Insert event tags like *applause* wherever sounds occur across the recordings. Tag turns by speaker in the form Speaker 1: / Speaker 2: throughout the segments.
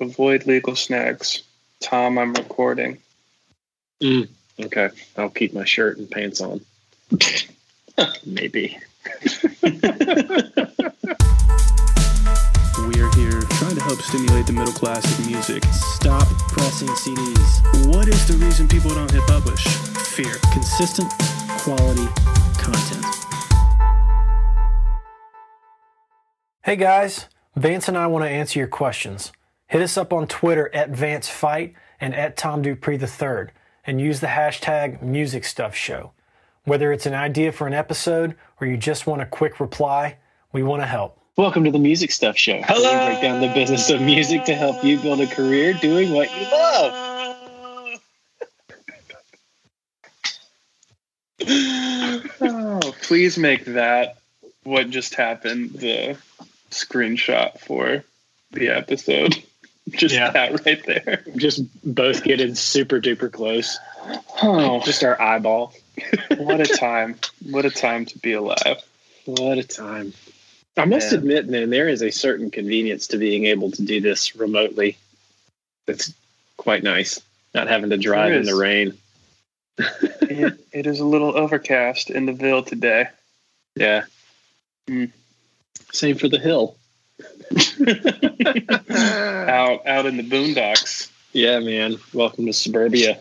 Speaker 1: avoid legal snags. Tom, I'm recording.
Speaker 2: Mm, okay, I'll keep my shirt and pants on. *laughs* Maybe. *laughs*
Speaker 3: We are here trying to help stimulate the middle class with music.
Speaker 4: Stop pressing CDs.
Speaker 3: What is the reason people don't hit publish? Fear.
Speaker 4: Consistent quality content. Hey guys, Vance and I want to answer your questions. Hit us up on Twitter at VanceFight and at Tom Dupree III and use the hashtag MusicStuffShow. Whether it's an idea for an episode or you just want a quick reply, we want to help.
Speaker 2: Welcome to the Music Stuff Show.
Speaker 1: Hello.
Speaker 2: We break down the business of music to help you build a career doing what you love.
Speaker 1: oh, please make that what just happened the screenshot for the episode. Just
Speaker 2: Yeah.
Speaker 1: that right there. *laughs*
Speaker 2: Just both getting super duper close.
Speaker 1: Oh,
Speaker 2: Just our eyeball. *laughs*
Speaker 1: what a time. What a time to be alive.
Speaker 2: What a time. I must
Speaker 1: Yeah.
Speaker 2: admit, man, there is a certain convenience to being able to do this remotely. That's quite nice. Not having to drive in the rain.
Speaker 1: It, it is a little overcast in the Ville today. *laughs*
Speaker 2: Yeah.
Speaker 1: Mm.
Speaker 2: Same for the hill. *laughs*
Speaker 1: Out out in the boondocks.
Speaker 2: Yeah, man. Welcome to suburbia.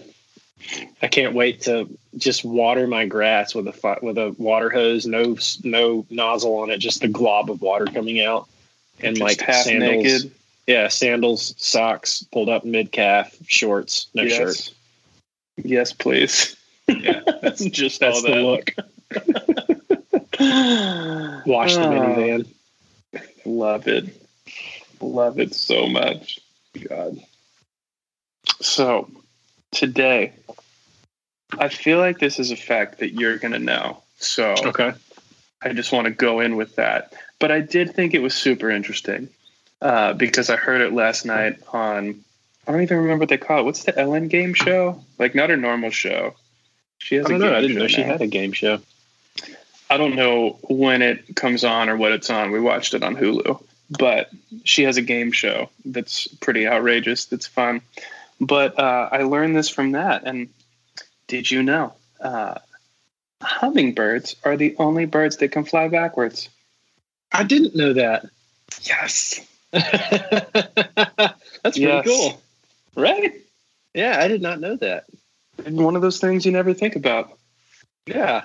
Speaker 2: I can't wait to just water my grass with a with a water hose, no no nozzle on it, just the glob of water coming out, and
Speaker 1: Just
Speaker 2: like
Speaker 1: half
Speaker 2: sandals.
Speaker 1: naked.
Speaker 2: Yeah, sandals, socks, pulled up mid calf, shorts, no
Speaker 1: yes.
Speaker 2: shirt.
Speaker 1: Yes, please.
Speaker 2: Yeah,
Speaker 1: That's *laughs* just
Speaker 2: that's
Speaker 1: all
Speaker 2: the
Speaker 1: that.
Speaker 2: look. *laughs* Wash the minivan. Ah.
Speaker 1: Love it. Love it so much. God. So, today, I feel like this is a fact that you're going to know. So,
Speaker 2: Okay.
Speaker 1: I just want to go in with that. But I did think it was super interesting uh, because I heard it last night on, I don't even remember what they call it. What's the Ellen game show? Like, not her normal show. She has
Speaker 2: I don't
Speaker 1: a
Speaker 2: know. I didn't know she had a game show.
Speaker 1: I don't know when it comes on or what it's on. We watched it on Hulu, but she has a game show that's pretty outrageous. That's fun. But uh, I learned this from that. And did you know uh, hummingbirds are the only birds that can fly backwards?
Speaker 2: I didn't know that.
Speaker 1: Yes. *laughs*
Speaker 2: That's pretty
Speaker 1: Yes.
Speaker 2: cool.
Speaker 1: Right?
Speaker 2: Yeah, I did not know that.
Speaker 1: And one of those things you never think about.
Speaker 2: Yeah.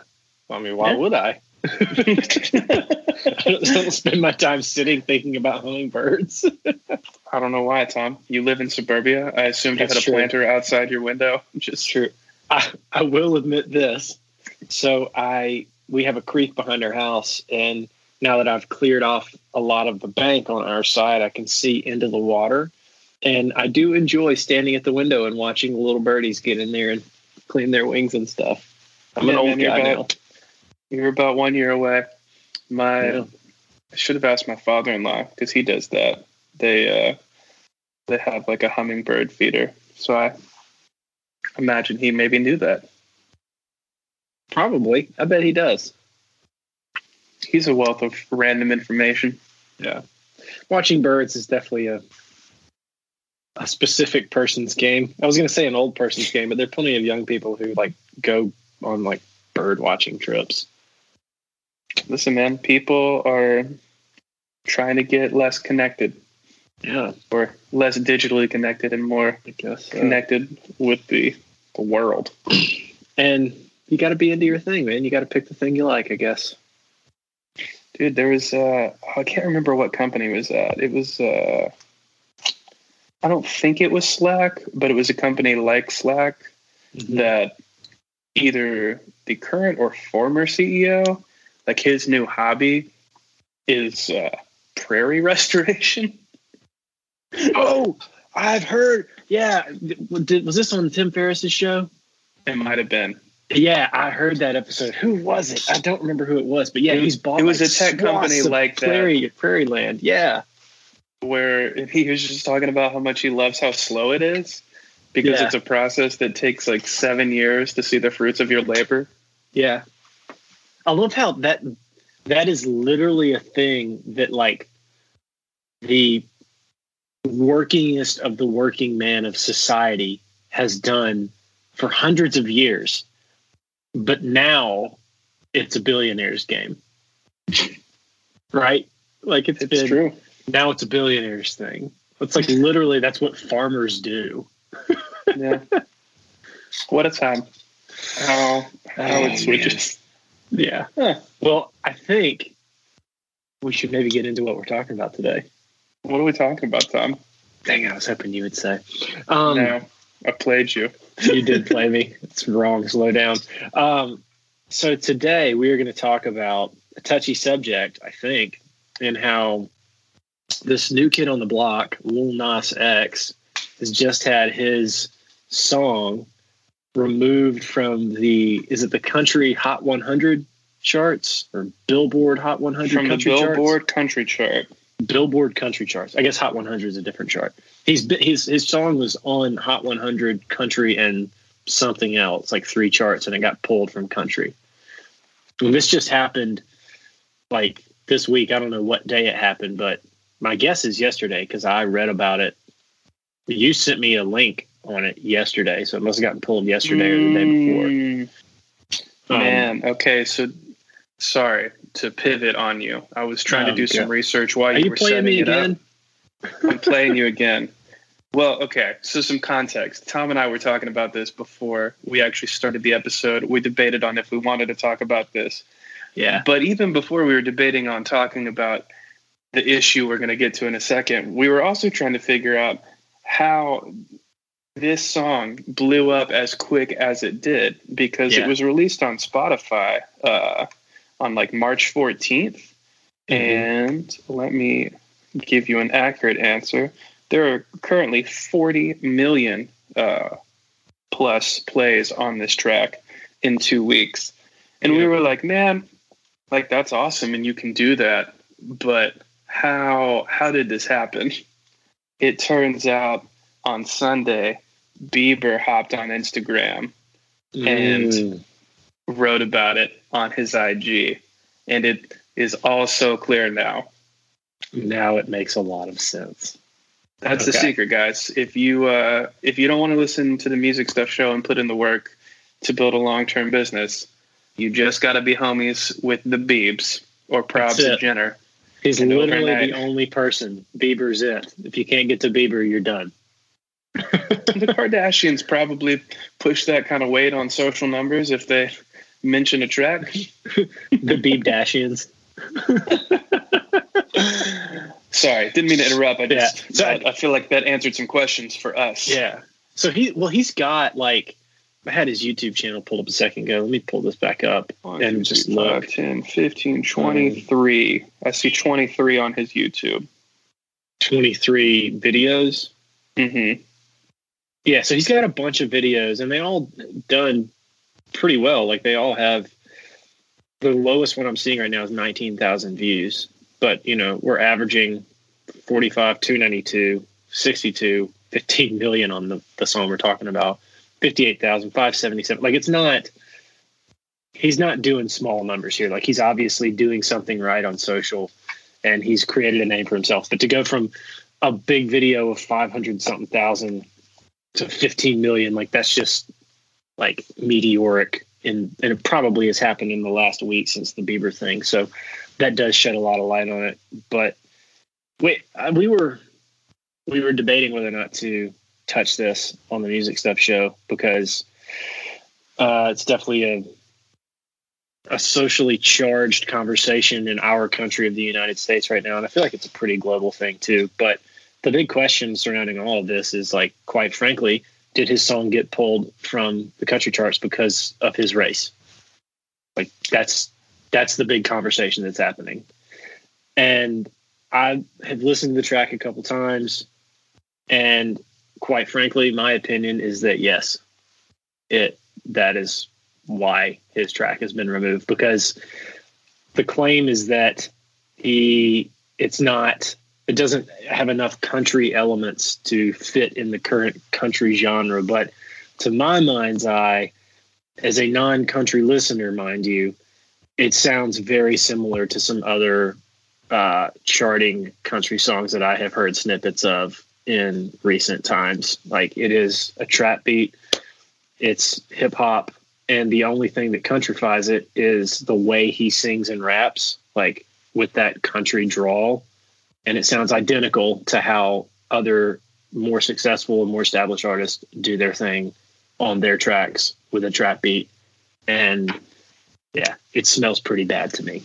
Speaker 2: I mean, why
Speaker 1: Yeah.
Speaker 2: would I? *laughs* *laughs* I don't spend my time sitting thinking about hummingbirds. *laughs*
Speaker 1: I don't know why, Tom. You live in suburbia. I assumed you
Speaker 2: That's
Speaker 1: had a
Speaker 2: true.
Speaker 1: planter outside your window. Just
Speaker 2: true. I, I will admit this. So I we have a creek behind our house, and now that I've cleared off a lot of the bank on our side, I can see into the water. And I do enjoy standing at the window and watching the little birdies get in there and clean their wings and stuff. I'm an old
Speaker 1: man,
Speaker 2: guy now.
Speaker 1: About- You're about one year away. My
Speaker 2: Yeah.
Speaker 1: I should have asked my father-in-law because he does that. They uh, they have like a hummingbird feeder, so I imagine he maybe knew that.
Speaker 2: Probably. I bet he does.
Speaker 1: He's a wealth of random information.
Speaker 2: Yeah. Watching birds is definitely a a specific person's game. I was going to say an old person's game, but there are plenty of young people who like go on like bird watching trips.
Speaker 1: Listen, man, people are trying to get less connected
Speaker 2: Yeah,
Speaker 1: or less digitally connected and more
Speaker 2: I guess. so.
Speaker 1: connected with the the world.
Speaker 2: And you got to be into your thing, man. You got to pick the thing you like, I guess.
Speaker 1: Dude, there was uh I can't remember what company was at. It was uh I don't think it was Slack, but it was a company like Slack that either the current or former CEO, like his new hobby is uh prairie *laughs* restoration.
Speaker 2: Oh, I've heard. Yeah, did, was this on Tim Ferriss's show?
Speaker 1: It might have been.
Speaker 2: Yeah, I heard that episode. Who was it? I don't remember who it was, but yeah,
Speaker 1: It-
Speaker 2: he's bought.
Speaker 1: it was
Speaker 2: like,
Speaker 1: a tech company like that.
Speaker 2: prairie, Prairie Land. Yeah,
Speaker 1: where he was just talking about how much he loves how slow it is because
Speaker 2: Yeah.
Speaker 1: it's a process that takes like seven years to see the fruits of your labor.
Speaker 2: yeah. I love how that that is literally a thing that like the workingest of the working man of society has done for hundreds of years. But now it's a billionaire's game. *laughs* right? Like it's,
Speaker 1: It's
Speaker 2: been
Speaker 1: true.
Speaker 2: now it's a billionaire's thing. It's like *laughs* literally that's what farmers do.
Speaker 1: Yeah. *laughs* what a time. How how
Speaker 2: Oh,
Speaker 1: it switches.
Speaker 2: Yeah.
Speaker 1: Huh.
Speaker 2: Well, I think we should maybe get into what we're talking about today.
Speaker 1: What are we talking about, Tom?
Speaker 2: Dang, I was hoping you would say. Um,
Speaker 1: no, I played you.
Speaker 2: you did play me. It's wrong. Slow down. Um, so today we are going to talk about a touchy subject, I think, and how this new kid on the block, Lil Nas X, has just had his song removed from the is it the country Hot 100 charts or Billboard Hot 100
Speaker 1: From the
Speaker 2: country charts?
Speaker 1: Billboard Country Chart.
Speaker 2: Billboard country charts. I guess Hot 100 is a different chart. He's his his song was on Hot 100 country and something else, like three charts, and it got pulled from country. And this just happened like this week. I don't know what day it happened, but my guess is yesterday because I read about it. You sent me a link on it yesterday, so it must have gotten pulled yesterday or the day before.
Speaker 1: Mm,
Speaker 2: Um,
Speaker 1: Man, okay, so sorry to pivot on you. I was trying
Speaker 2: Oh,
Speaker 1: to do some
Speaker 2: God.
Speaker 1: research while
Speaker 2: are
Speaker 1: you
Speaker 2: you
Speaker 1: were
Speaker 2: playing
Speaker 1: setting
Speaker 2: me again?
Speaker 1: up. I'm *laughs* playing you again. Well, okay, so some context. Tom and I were talking about this before we actually started the episode. We debated on if we wanted to talk about this.
Speaker 2: Yeah.
Speaker 1: But even before we were debating on talking about the issue we're going to get to in a second, we were also trying to figure out how this song blew up as quick as it did because
Speaker 2: Yeah.
Speaker 1: it was released on Spotify uh, on like March 14th.
Speaker 2: Mhm.
Speaker 1: And let me give you an accurate answer. There are currently 40 million uh, plus plays on this track in two weeks. And we were like, man, like that's awesome and you can do that. But how how did this happen? It turns out on Sunday, Bieber hopped on Instagram, And-
Speaker 2: Mm.
Speaker 1: wrote about it on his IG, and it is all so clear now.
Speaker 2: now it makes a lot of sense.
Speaker 1: That's the secret, guys. If you uh, if you don't want to listen to the music stuff show and put in the work to build a long term business, you just got to be homies with the Biebs or Probs and. Jenner.
Speaker 2: He's
Speaker 1: And
Speaker 2: literally
Speaker 1: overnight-
Speaker 2: the only person. Bieber's it. If you can't get to Bieber, you're done.
Speaker 1: The Kardashians probably push that kind of weight on social numbers if they mention a track. *laughs*
Speaker 2: The Beeb Dashians. *laughs*
Speaker 1: Sorry, didn't mean to interrupt. I just
Speaker 2: Yeah. So-
Speaker 1: I, I feel like that answered some questions for us.
Speaker 2: Yeah. So he well he's got like I had his YouTube channel pulled up a second ago. Let me pull this back up
Speaker 1: One,
Speaker 2: and
Speaker 1: two,
Speaker 2: just
Speaker 1: three,
Speaker 2: look.
Speaker 1: five, 10, 15, 23. I see 23 on his YouTube.
Speaker 2: 23 videos.
Speaker 1: Mm-hmm.
Speaker 2: Yeah, so he's got a bunch of videos and they all done pretty well. Like they all have the lowest one I'm seeing right now is 19,000 views, but you know, we're averaging 45, 292, 62, 15 million on the, the song we're talking about, 58,000, 577. Like it's not, he's not doing small numbers here. Like he's obviously doing something right on social and he's created a name for himself. But to go from a big video of 500 something thousand to 15 million like that's just like meteoric. And, and it probably has happened in the last week since the bieber thing. So that does shed a lot of light on it. But wait uh, we were we were debating whether or not to touch this on the music stuff show because uh, it's definitely a a socially charged conversation in our country of the United States right now. And I feel like it's a pretty global thing too. But the big question surrounding all of this is like quite frankly did his song get pulled from the country charts because of his race? Like that's that's the big conversation that's happening. And i have listened to the track a couple times and quite frankly my opinion is that yes it that is why his track has been removed because the claim is that he it's not it doesn't have enough country elements to fit in the current country genre. But to my mind's eye, as a non country listener, mind you, it sounds very similar to some other uh, charting country songs that I have heard snippets of in recent times. Like it is a trap beat, it's hip hop, and the only thing that countryfies it is the way he sings and raps, like with that country drawl. And it sounds identical to how other more successful and more established artists do their thing on their tracks with a trap beat. And yeah, it smells pretty bad to me.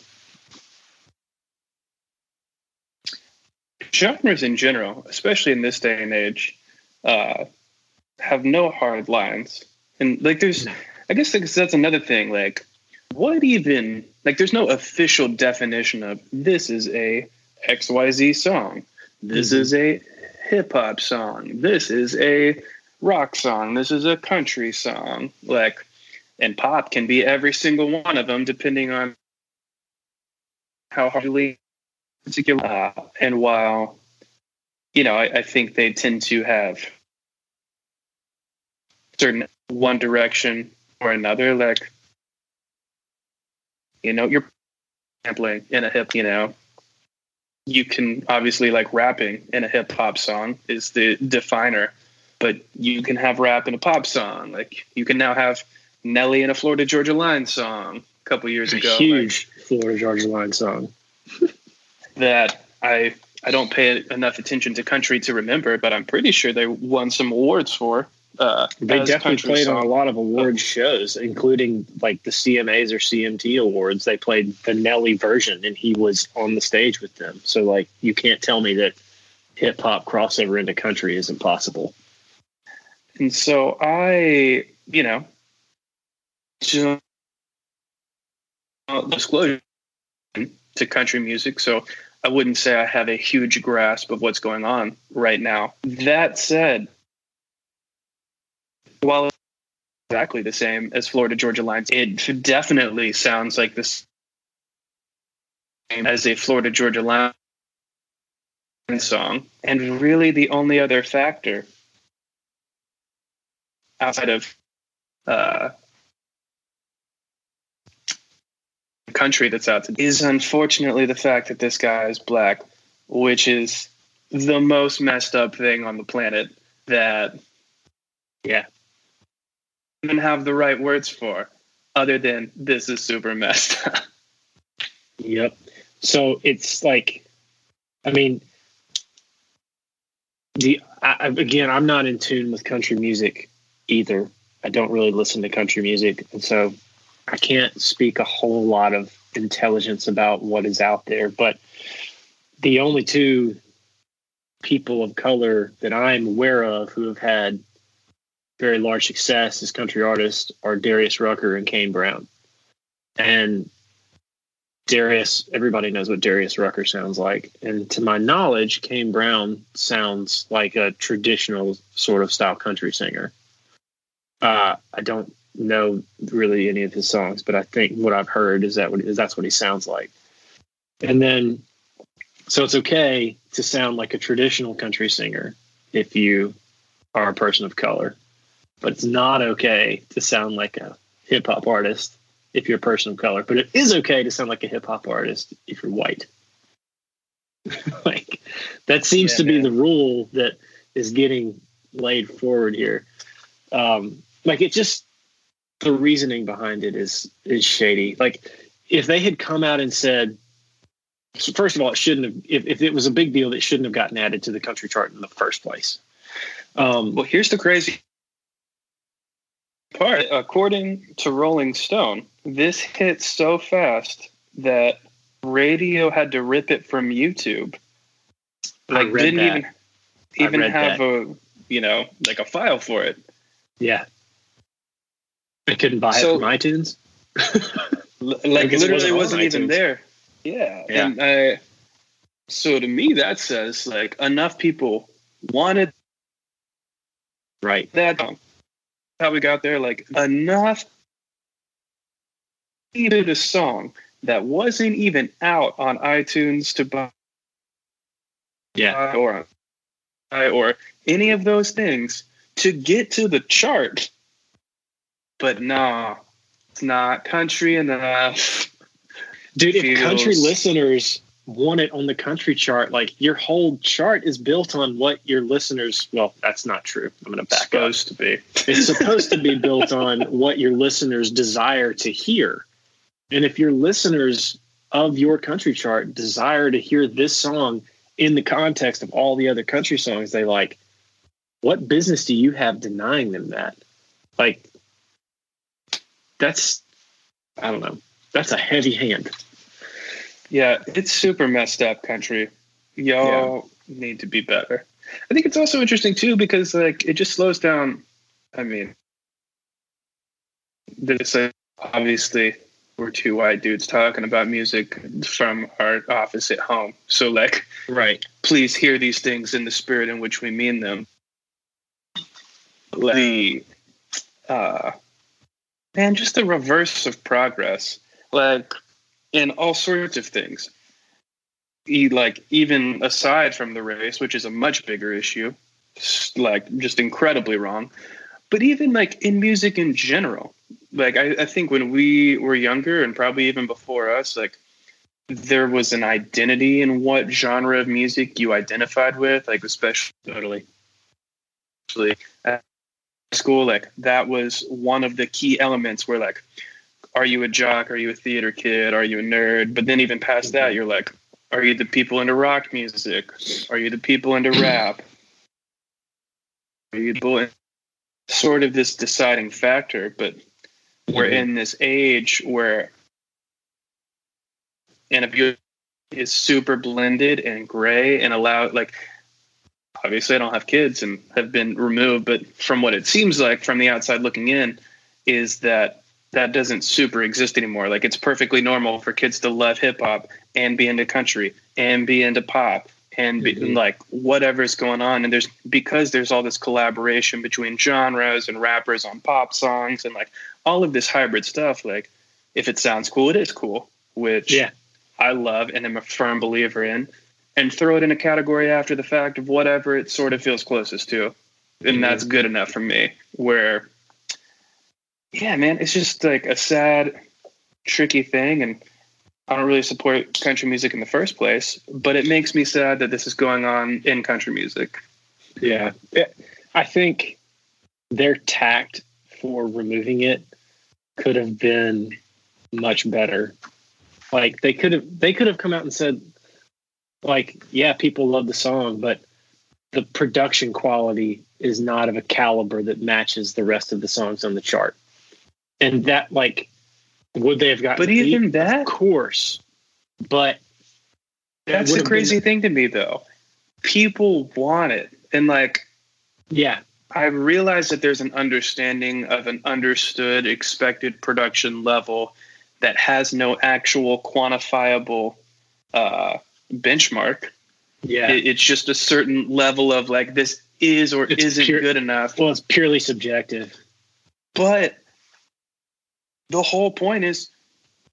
Speaker 1: Genres in general, especially in this day and age, uh, have no hard lines. And like, there's, I guess that's that's another thing. Like, what even, like, there's no official definition of this is a XYZ song. This
Speaker 2: Mhm.
Speaker 1: is a hip hop song. This is a rock song. This is a country song. Like, and pop can be every single one of them depending on how hardly particular. Uh, and while, you know, I, I think they tend to have certain one direction or another, like, you know, you're sampling in a hip, you know, you can obviously like rapping in a hip hop song is the definer, but you can have rap in a pop song. Like you can now have Nelly in a Florida Georgia Line song a couple years ago.
Speaker 2: A huge Florida Georgia Line song.
Speaker 1: that I I don't pay enough attention to country to remember, but I'm pretty sure they won some awards for. Uh,
Speaker 2: They definitely played
Speaker 1: song.
Speaker 2: on a lot of award shows, including like the CMAs or CMT awards. They played the Nelly version, and he was on the stage with them. So, like, you can't tell me that hip hop crossover into country isn't possible.
Speaker 1: And so I, you know, just disclosure to country music. So I wouldn't say I have a huge grasp of what's going on right now. That said, while exactly the same as Florida Georgia Lines, it definitely sounds like this as a Florida Georgia Line song. And really the only other factor outside of uh, country that's out to is unfortunately the fact that this guy is black, which is the most messed up thing on the planet that, yeah, even have the right words for, other than this is super messed up.
Speaker 2: Yep. So it's like, I mean, the I, again, I'm not in tune with country music either. I don't really listen to country music, and so I can't speak a whole lot of intelligence about what is out there. But the only two people of color that I'm aware of who have had very large success as country artists are Darius Rucker and Kane Brown. And Darius, everybody knows what Darius Rucker sounds like. And to my knowledge, Kane Brown sounds like a traditional sort of style country singer. Uh, I don't know really any of his songs, but I think what I've heard is that what, is that's what he sounds like. And then, so it's okay to sound like a traditional country singer if you are a person of color, but it's not okay to sound like a hip hop artist if you're a person of color, but it is okay to sound like a hip hop artist if you're white. *laughs* like that seems
Speaker 1: Yeah,
Speaker 2: to be
Speaker 1: man.
Speaker 2: the rule that is getting laid forward here. Um, like it just the reasoning behind it is is shady. Like if they had come out and said, first of all, it shouldn't have. If, if it was a big deal, it shouldn't have gotten added to the country chart in the first place. Um,
Speaker 1: Well, here's the crazy part. According to Rolling Stone, this hit so fast that radio had to rip it from YouTube.
Speaker 2: I
Speaker 1: Like didn't
Speaker 2: that.
Speaker 1: even even have
Speaker 2: that.
Speaker 1: a you know like a file for it.
Speaker 2: Yeah. I couldn't buy
Speaker 1: So-
Speaker 2: it from iTunes. *laughs*
Speaker 1: L- like literally
Speaker 2: wasn't
Speaker 1: wasn't even there. Yeah.
Speaker 2: Yeah.
Speaker 1: And I so to me that says like enough people wanted
Speaker 2: Right.
Speaker 1: that song. How we got there, like enough needed a song that wasn't even out on iTunes to buy
Speaker 2: Yeah.
Speaker 1: or or any of those things to get to the chart. But nah, it's not country enough.
Speaker 2: Dude, if
Speaker 1: Feels-
Speaker 2: country listeners want it on the country chart, like your whole chart is built on what your listeners. Well, that's not true. I'm going to back
Speaker 1: supposed
Speaker 2: up.
Speaker 1: to be.
Speaker 2: It's supposed to be built on *laughs* what your listeners desire to hear, and if your listeners of your country chart desire to hear this song in the context of all the other country songs they like, what business do you have denying them that? Like, that's I don't know. That's a heavy hand.
Speaker 1: Yeah, it's super messed up country. Y'all need to be better. I think it's also interesting too because like it just slows down. I mean, this like, obviously we're two white dudes talking about music from our office at home. So like,
Speaker 2: Right.
Speaker 1: please hear these things in the spirit in which we mean them. The uh, man, just the reverse of progress, like in all sorts of things. E- like even aside from the race, which is a much bigger issue, like just incredibly wrong. But even like in music in general, like I, I think when we were younger and probably even before us, like there was an identity in what genre of music you identified with, like especially
Speaker 2: Totally.
Speaker 1: at school like that was one of the key elements where like are you a jock? Are you a theater kid? Are you a nerd? But then even past that mm-hmm. you're like are you the people into rock music? Are you the people into *clears throat* rap? Are you the sort of this deciding factor but we're mm-hmm. in this age where and a is super blended and gray and allow like obviously I don't have kids and have been removed, but from what it seems like from the outside looking in, is that that doesn't super exist anymore. Like it's perfectly normal for kids to love hip hop and be into country and be into pop and be,
Speaker 2: Mhm.
Speaker 1: like whatever's going on. And there's because there's all this collaboration between genres and rappers on pop songs and like all of this hybrid stuff. Like if it sounds cool, it is cool, which
Speaker 2: Yeah.
Speaker 1: I love and am a firm believer in and throw it in a category after the fact of whatever it sort of feels closest to. And
Speaker 2: Mhm.
Speaker 1: that's good enough for me. Where, yeah, man, it's just like a sad, tricky thing. And I don't really support country music in the first place, but it makes me sad that this is going on in country music.
Speaker 2: Yeah. I think their tact for removing it could have been much better. Like they could have they could have come out and said like yeah, people love the song, but the production quality is not of a caliber that matches the rest of the songs on the chart. And that like would they have gotten
Speaker 1: But
Speaker 2: beat?
Speaker 1: even that,
Speaker 2: of course. But
Speaker 1: that's the crazy
Speaker 2: been-
Speaker 1: thing to me, though. People want it. And like,
Speaker 2: yeah.
Speaker 1: I realize that there's an understanding of an understood expected production level that has no actual quantifiable uh, benchmark.
Speaker 2: Yeah.
Speaker 1: It, it's just a certain level of like this is or
Speaker 2: It's
Speaker 1: isn't
Speaker 2: pure-
Speaker 1: good enough.
Speaker 2: well, it's purely subjective.
Speaker 1: But the whole point is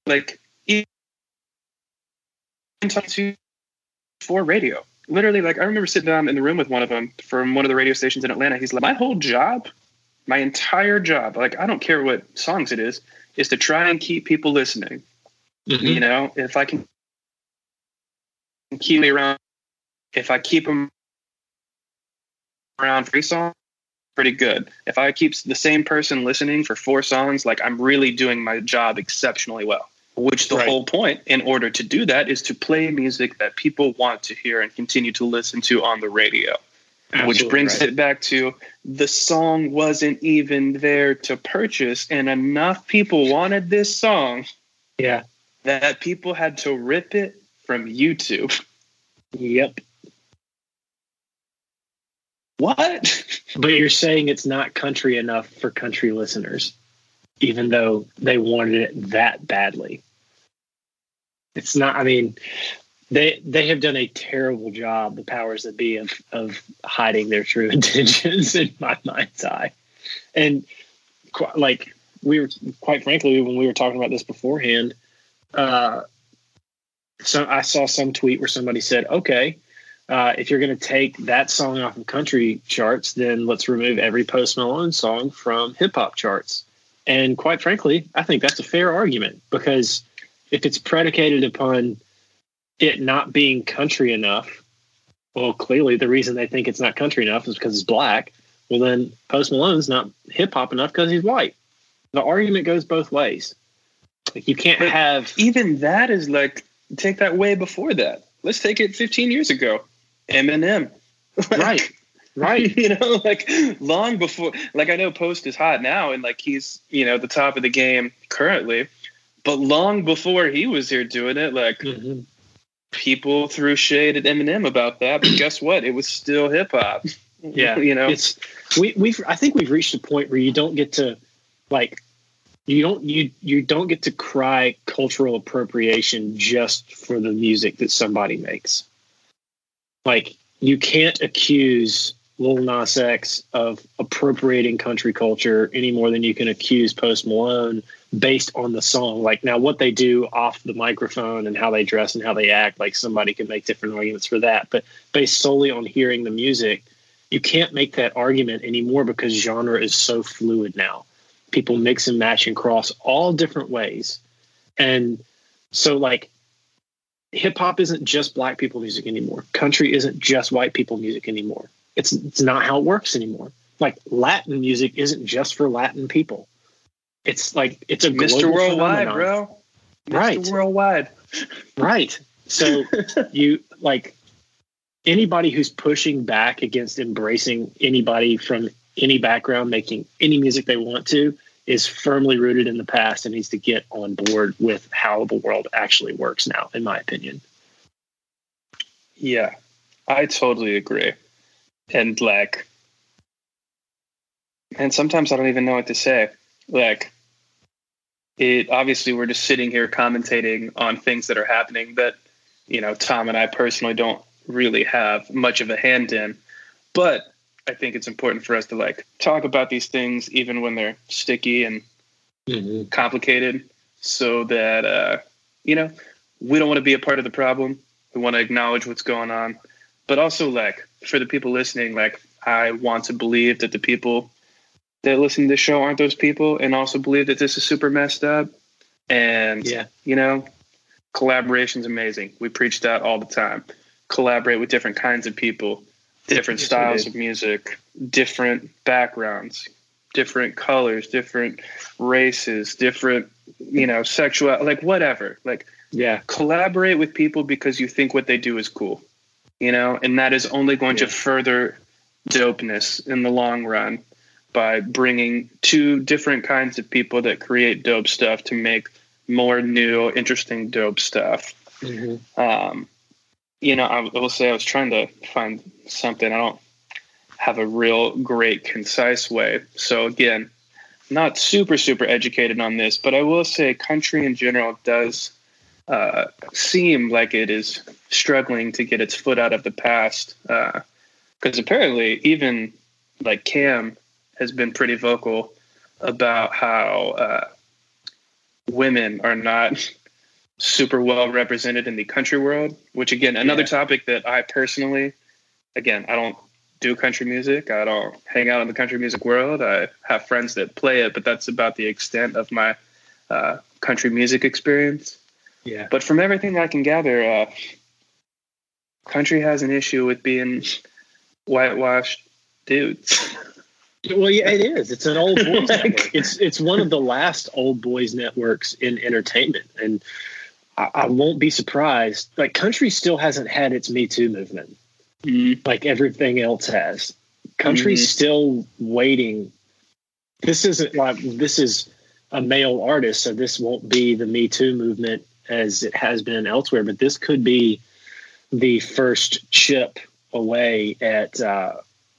Speaker 1: like even to for radio. Literally, like I remember sitting down in the room with one of them from one of the radio stations in Atlanta. He's like, my whole job, my entire job, like I don't care what songs it is, is to try and keep people listening. Mm-hmm. You know, if I can keep me around, if I keep them around free song, pretty good. If I keep the same person listening for four songs, like I'm really doing my job exceptionally well. Which the
Speaker 2: Right.
Speaker 1: whole point, in order to do that, is to play music that people want to hear and continue to listen to on the radio. which brings
Speaker 2: right.
Speaker 1: it back to the song wasn't even there to purchase, and enough people wanted this song
Speaker 2: Yeah.
Speaker 1: that people had to rip it from YouTube.
Speaker 2: Yep.
Speaker 1: What? *laughs*
Speaker 2: But you're saying it's not country enough for country listeners, even though they wanted it that badly. It's not. I mean, they they have done a terrible job, the powers that be, of of hiding their true *laughs* intentions in my mind's eye. And like we were, quite frankly, when we were talking about this beforehand, uh, so I saw some tweet where somebody said, "Okay." Uh, if you're going to take that song off of country charts, then let's remove every Post Malone song from hip hop charts. And quite frankly, I think that's a fair argument because if it's predicated upon it not being country enough. Well, clearly the reason they think it's not country enough is because it's black. Well, then Post Malone's not hip hop enough because he's white. The argument goes both ways. Like you can't
Speaker 1: But
Speaker 2: have
Speaker 1: Even that is like take that way before that. Let's take it 15 years ago. Eminem. Like, *laughs*
Speaker 2: right, right.
Speaker 1: you know, like long before. Like I know Post is hot now, and like he's you know the top of the game currently, but long before he was here doing it, like
Speaker 2: Mhm.
Speaker 1: people threw shade at Eminem about that. But guess what? It was still hip hop.
Speaker 2: Yeah, *laughs*
Speaker 1: you know.
Speaker 2: it's we we've I think we've reached a point where you don't get to like you don't you you don't get to cry cultural appropriation just for the music that somebody makes. Like you can't accuse Lil Nas X of appropriating country culture any more than you can accuse Post Malone based on the song. Like now, what they do off the microphone and how they dress and how they act, like somebody can make different arguments for that. But based solely on hearing the music, you can't make that argument anymore because genre is so fluid now. People mix and match and cross all different ways. And so, like, hip hop isn't just black people music anymore. Country isn't just white people music anymore. It's it's not how it works anymore. Like Latin music isn't just for Latin people. It's like it's a
Speaker 1: Mr.
Speaker 2: global
Speaker 1: Worldwide,
Speaker 2: phenomenon.
Speaker 1: bro. Mr.
Speaker 2: Right.
Speaker 1: Worldwide.
Speaker 2: Right. So *laughs* you like anybody who's pushing back against embracing anybody from any background making any music they want to is firmly rooted in the past and needs to get on board with how the world actually works now, in my opinion.
Speaker 1: Yeah, I totally agree. And like, and sometimes I don't even know what to say. Like, it obviously we're just sitting here commentating on things that are happening that, you know, Tom and I personally don't really have much of a hand in. But I think it's important for us to like talk about these things even when they're sticky and complicated so that uh, you know we don't want to be a part of the problem. We want to acknowledge what's going on. But also like for the people listening like i want to believe that the people that listen to this show aren't those people and also believe that this is super messed up. And
Speaker 2: Yeah.
Speaker 1: you know collaboration's amazing. We preach that all the time. Collaborate with different kinds of people different
Speaker 2: Yes,
Speaker 1: styles of music different backgrounds different colors different races different you know sexual like whatever. Like
Speaker 2: Yeah.
Speaker 1: collaborate with people because you think what they do is cool you know? And that is only going
Speaker 2: Yeah.
Speaker 1: to further dopeness in the long run by bringing two different kinds of people that create dope stuff to make more new interesting dope stuff. Um, you know I will say i was trying to find something. I don't have a real great concise way. So again not super super educated on this but i will say country in general does uh, seem like it is struggling to get its foot out of the past because apparently even like cam has been pretty vocal about how uh, women are not super well represented in the country world which again another
Speaker 2: Yeah.
Speaker 1: topic that i personally again i don't do country music i don't hang out in the country music world i have friends that play it but that's about the extent of my uh, country music experience
Speaker 2: Yeah.
Speaker 1: but from everything I can gather, uh, country has an issue with being whitewashed dudes.
Speaker 2: Well, yeah, it is. It's an old boys *laughs* network. It's it's one of the last old boys networks in entertainment, and I, I won't be surprised. Like country still hasn't had its Me Too movement, like everything else has. Country's
Speaker 1: Mhm.
Speaker 2: still waiting. This isn't like this is a male artist, so this won't be the Me Too movement as it has been elsewhere. But this could be the first chip away at uh,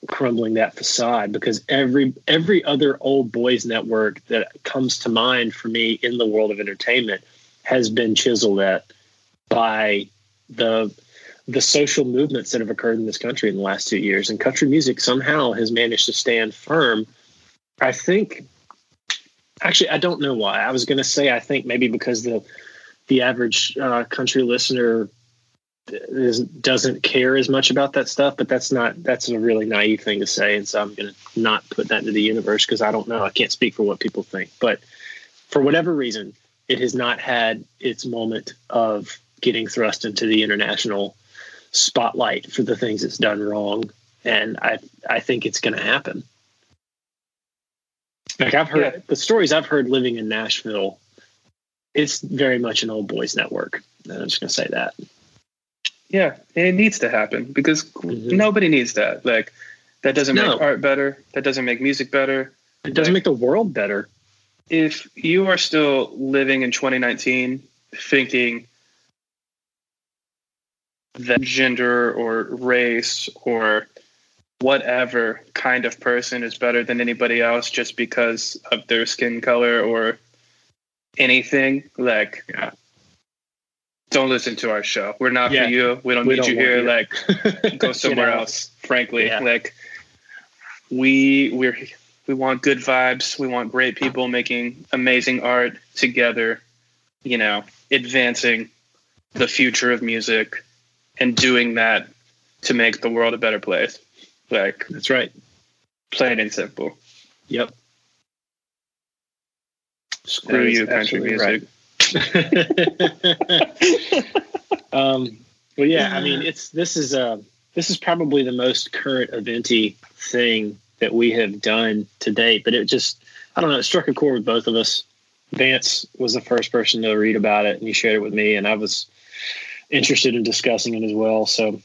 Speaker 2: crumbling that facade because every every other old boys network that comes to mind for me in the world of entertainment has been chiseled at by the the social movements that have occurred in this country in the last two years. And country music somehow has managed to stand firm. I think actually i don't know why. I was going to say i think maybe because the the average uh, country listener is, doesn't care as much about that stuff, but that's not that's a really naive thing to say, and so I'm going to not put that into the universe because I don't know. I can't speak for what people think, but for whatever reason, it has not had its moment of getting thrust into the international spotlight for the things it's done wrong. And I I think it's going to happen. Like I've heard
Speaker 1: Yeah.
Speaker 2: the stories I've heard living in Nashville, it's very much an old boys network. And I'm just going to say that.
Speaker 1: Yeah, it needs to happen because
Speaker 2: Mhm.
Speaker 1: nobody needs that. Like that doesn't
Speaker 2: No.
Speaker 1: make art better. That doesn't make music better.
Speaker 2: It doesn't make the world better.
Speaker 1: If you are still living in 2019 thinking that gender or race or whatever kind of person is better than anybody else just because of their skin color or anything, like
Speaker 2: Yeah.
Speaker 1: don't listen to our show. We're not
Speaker 2: Yeah.
Speaker 1: for you. We don't
Speaker 2: We
Speaker 1: need
Speaker 2: don't
Speaker 1: you here.
Speaker 2: you.
Speaker 1: Like go *laughs* somewhere
Speaker 2: You know?
Speaker 1: else frankly
Speaker 2: Yeah.
Speaker 1: like we we're we want good vibes. We want great people making amazing art together you know advancing the future of music and doing that to make the world a better place. Like
Speaker 2: That's right.
Speaker 1: plain and simple.
Speaker 2: Yep.
Speaker 1: screw you country music. *laughs*
Speaker 2: um, well, yeah, I mean, it's this is uh this is probably the most current eventy thing that we have done to date. But it just, I don't know, it struck a chord with both of us. Vance was the first person to read about it, and he shared it with me, and I was interested in discussing it as well. So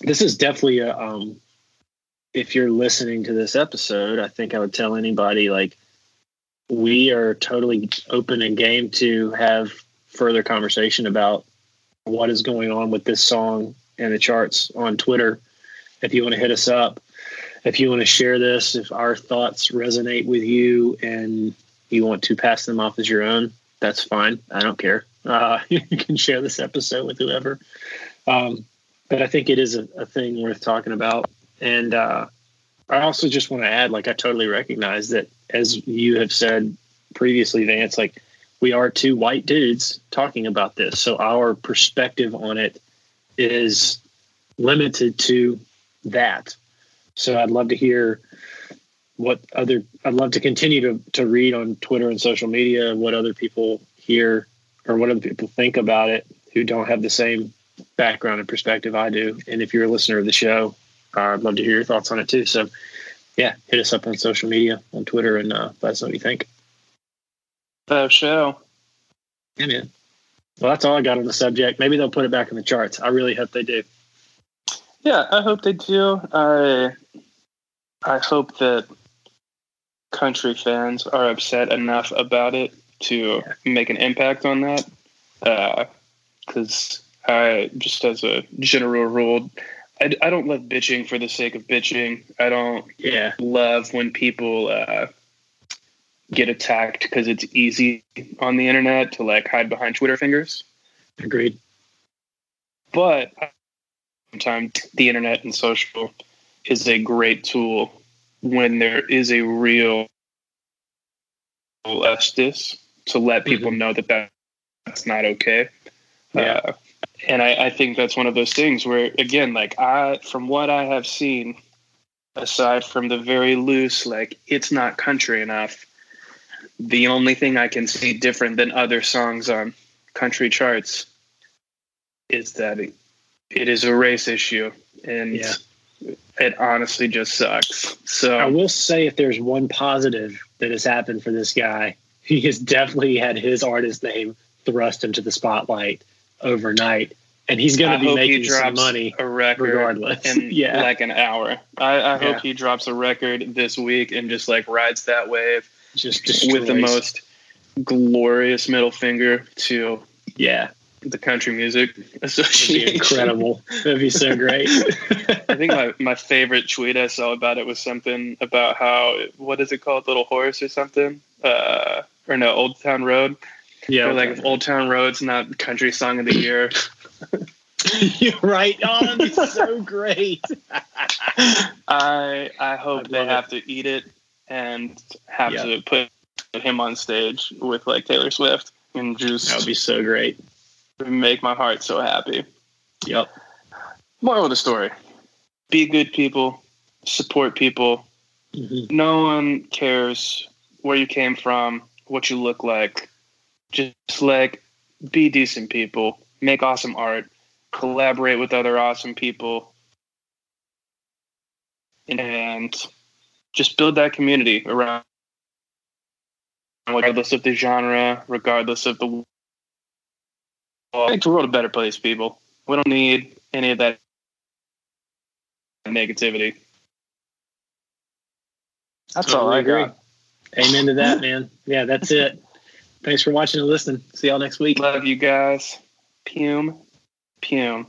Speaker 2: this is definitely a. Um, if you're listening to this episode, I think I would tell anybody like we are totally open and game to have further conversation about what is going on with this song and the charts on Twitter. If you want to hit us up, if you want to share this, if our thoughts resonate with you and you want to pass them off as your own, that's fine. I don't care. Uh, *laughs* you can share this episode with whoever. Um, but I think it is a, a thing worth talking about. And uh, I also just want to add, like, I totally recognize that, as you have said previously, Vance, like, we are two white dudes talking about this. So our perspective on it is limited to that. So I'd love to hear what other I'd love to continue to to read on Twitter and social media what other people hear or what other people think about it who don't have the same background and perspective I do. And if you're a listener of the show, uh, I'd love to hear your thoughts on it too. So yeah, hit us up on social media on Twitter and uh, let us know what you think.
Speaker 1: the show
Speaker 2: Yeah, man. Well, that's all I got on the subject. Maybe they'll put it back in the charts. I really hope they do.
Speaker 1: Yeah, I hope they do. I I hope that country fans are upset enough about it to make an impact on that. Because I just as a general rule, I, I don't love bitching for the sake of bitching. I don't
Speaker 2: Yeah.
Speaker 1: love when people uh, get attacked because it's easy on the internet to like hide behind Twitter fingers.
Speaker 2: Agreed.
Speaker 1: but sometimes the internet and social is a great tool when there is a real justice to let people know that, that that's not okay.
Speaker 2: Yeah.
Speaker 1: Uh, and I, I think that's one of those things where, again, like I, from what I have seen, aside from the very loose, like it's not country enough, the only thing I can see different than other songs on country charts is that it, it is a race issue and
Speaker 2: Yeah.
Speaker 1: it honestly just sucks. So I
Speaker 2: will say if there's one positive that has happened for this guy, *laughs* he has definitely had his artist name thrust into the spotlight overnight. And he's going to be making some money
Speaker 1: a record
Speaker 2: regardless.
Speaker 1: in *laughs*
Speaker 2: yeah.
Speaker 1: like an hour. I, I hope he drops a record this week and just like rides that wave
Speaker 2: just
Speaker 1: with the most glorious middle finger to
Speaker 2: Yeah.
Speaker 1: The Country Music *laughs* Association.
Speaker 2: incredible. That'd be so *laughs* great.
Speaker 1: I think my, my favorite tweet I saw about it was something about how what is it called, Little Horse or something, uh, or no, Old Town Road.
Speaker 2: yeah.
Speaker 1: Or like if Old Town Road's not country song of the year. *laughs*
Speaker 2: You're right. Oh, that'd be so great.
Speaker 1: I I hope
Speaker 2: I'd
Speaker 1: they have to eat it and have
Speaker 2: Yeah.
Speaker 1: to put him on stage with like Taylor Swift and just
Speaker 2: That would be so great.
Speaker 1: Make my heart so happy.
Speaker 2: Yep.
Speaker 1: Moral of the story: Be good people, support people.
Speaker 2: Mhm.
Speaker 1: No one cares where you came from, what you look like. Just like be decent people make awesome art, collaborate with other awesome people, and just build that community around regardless of the genre, regardless of the make the world a better place, people. We don't need any of that negativity. That's all I
Speaker 2: Totally
Speaker 1: agree.
Speaker 2: Amen to that, man. Yeah, that's it. Thanks for watching and listening. See y'all next week.
Speaker 1: Love you guys. Pume. Pume.